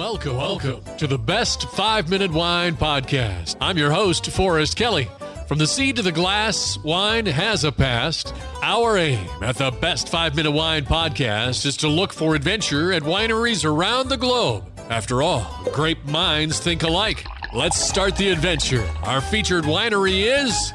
Welcome, welcome to the Best Five Minute Wine Podcast. I'm your host, Forrest Kelly. From the seed to the glass, wine has a past. Our aim at the Best Five Minute Wine Podcast is to look for adventure at wineries around the globe. After all, grape minds think alike. Let's start the adventure. Our featured winery is.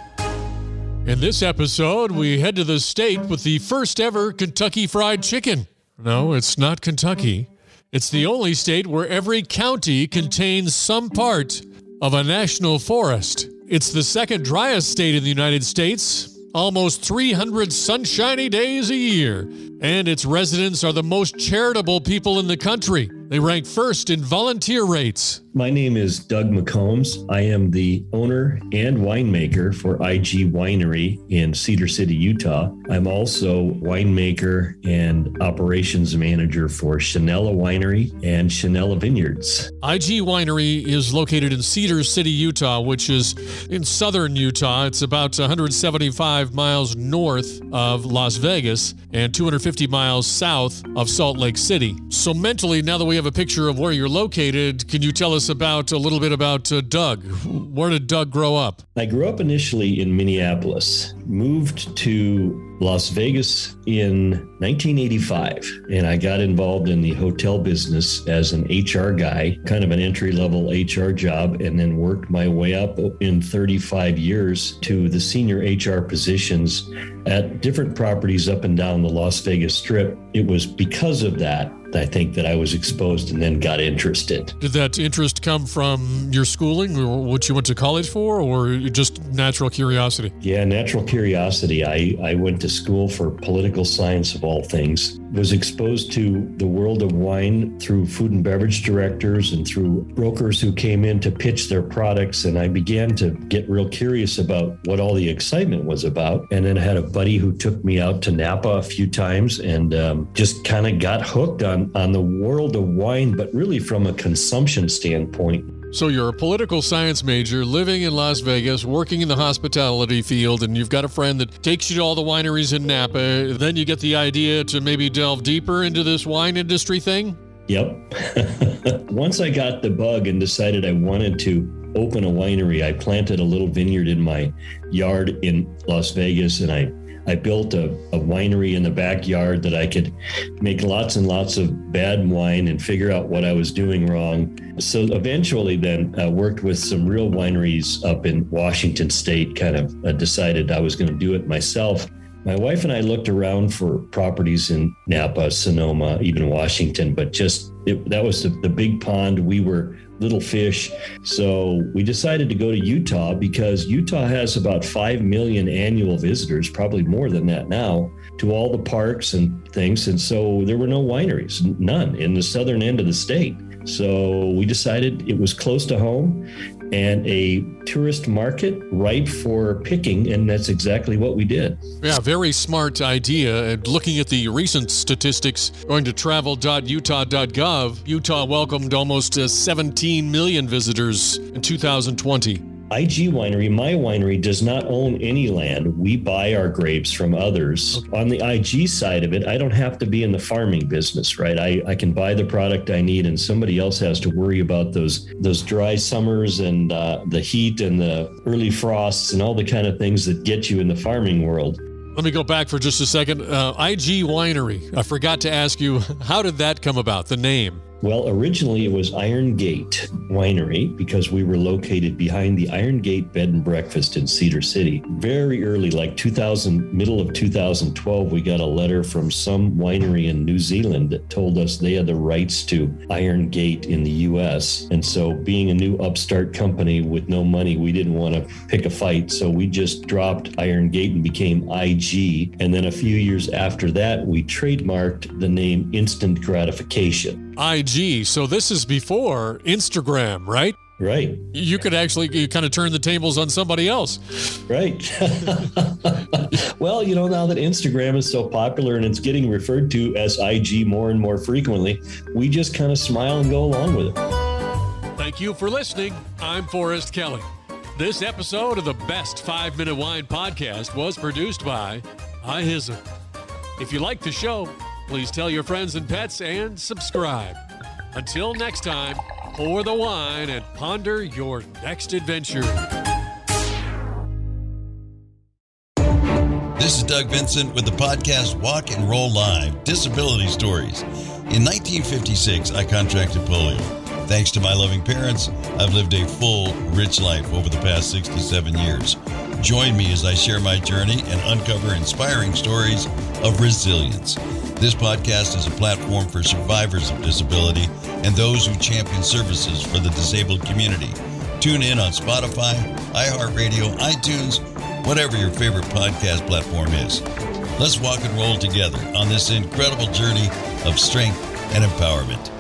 In this episode, we head to the state with the first ever Kentucky Fried Chicken. No, it's not Kentucky. It's the only state where every county contains some part of a national forest. It's the second driest state in the United States, almost 300 sunshiny days a year, and its residents are the most charitable people in the country. They rank first in volunteer rates. My name is Doug McCombs. I am the owner and winemaker for IG Winery in Cedar City, Utah. I'm also winemaker and operations manager for Chanella Winery and Chanella Vineyards. IG Winery is located in Cedar City, Utah, which is in southern Utah. It's about 175 miles north of Las Vegas and 250 miles south of Salt Lake City. So, mentally, now that we have a picture of where you're located, can you tell us about a little bit about uh, Doug? Where did Doug grow up? I grew up initially in Minneapolis, moved to Las Vegas in 1985, and I got involved in the hotel business as an HR guy, kind of an entry level HR job, and then worked my way up in 35 years to the senior HR positions at different properties up and down the Las Vegas Strip. It was because of that I think that I was exposed and then got interested. Did that interest come from your schooling or what you went to college for or just natural curiosity? Yeah, natural curiosity. I, I went to school for political science of all things. Was exposed to the world of wine through food and beverage directors and through brokers who came in to pitch their products. And I began to get real curious about what all the excitement was about. And then I had a buddy who took me out to Napa a few times and um, just kind of got hooked on on, the world of wine, but really from a consumption standpoint. So you're a political science major living in Las Vegas, working in the hospitality field, and you've got a friend that takes you to all the wineries in Napa. Then you get the idea to maybe delve deeper into this wine industry thing? Yep. Once I got the bug and decided I wanted to open a winery, I planted a little vineyard in my yard in Las Vegas and I I built a, a, winery in the backyard that I could make lots and lots of bad wine and figure out what I was doing wrong. So eventually, then I uh, worked with some real wineries up in Washington State. Kind of uh, decided I was going to do it myself. My wife and I looked around for properties in Napa, Sonoma, even Washington, but just it, that was the, the big pond we were little fish. So we decided to go to Utah because Utah has about 5 million annual visitors, probably more than that now, to all the parks and things. And so there were no wineries, none in the southern end of the state. So we decided it was close to home and a tourist market ripe for picking. And that's exactly what we did. Yeah, very smart idea. And looking at the recent statistics, going to travel.utah.gov, Utah welcomed almost uh, 17 million visitors in 2020. IG Winery, my winery, does not own any land. We buy our grapes from others. Okay. On the IG side of it, I don't have to be in the farming business, right? I, I can buy the product I need, and somebody else has to worry about those those dry summers and uh, the heat and the early frosts and all the kind of things that get you in the farming world. Let me go back for just a second. Uh, IG Winery. I forgot to ask you, how did that come about? The name. Well, originally it was Iron Gate Winery because we were located behind the Iron Gate Bed and Breakfast in Cedar City. Very early, like 2000, middle of 2012, we got a letter from some winery in New Zealand that told us they had the rights to Iron Gate in the US. And so, being a new upstart company with no money, we didn't want to pick a fight. So, we just dropped Iron Gate and became IG. And then a few years after that, we trademarked the name Instant Gratification. IG. So this is before Instagram, right? Right. You could actually you kind of turn the tables on somebody else. Right. well, you know, now that Instagram is so popular and it's getting referred to as IG more and more frequently, we just kind of smile and go along with it. Thank you for listening. I'm Forrest Kelly. This episode of the Best 5 Minute Wine Podcast was produced by iHizzle. If you like the show, Please tell your friends and pets and subscribe. Until next time, pour the wine and ponder your next adventure. This is Doug Vincent with the podcast Walk and Roll Live Disability Stories. In 1956, I contracted polio. Thanks to my loving parents, I've lived a full, rich life over the past 67 years. Join me as I share my journey and uncover inspiring stories of resilience. This podcast is a platform for survivors of disability and those who champion services for the disabled community. Tune in on Spotify, iHeartRadio, iTunes, whatever your favorite podcast platform is. Let's walk and roll together on this incredible journey of strength and empowerment.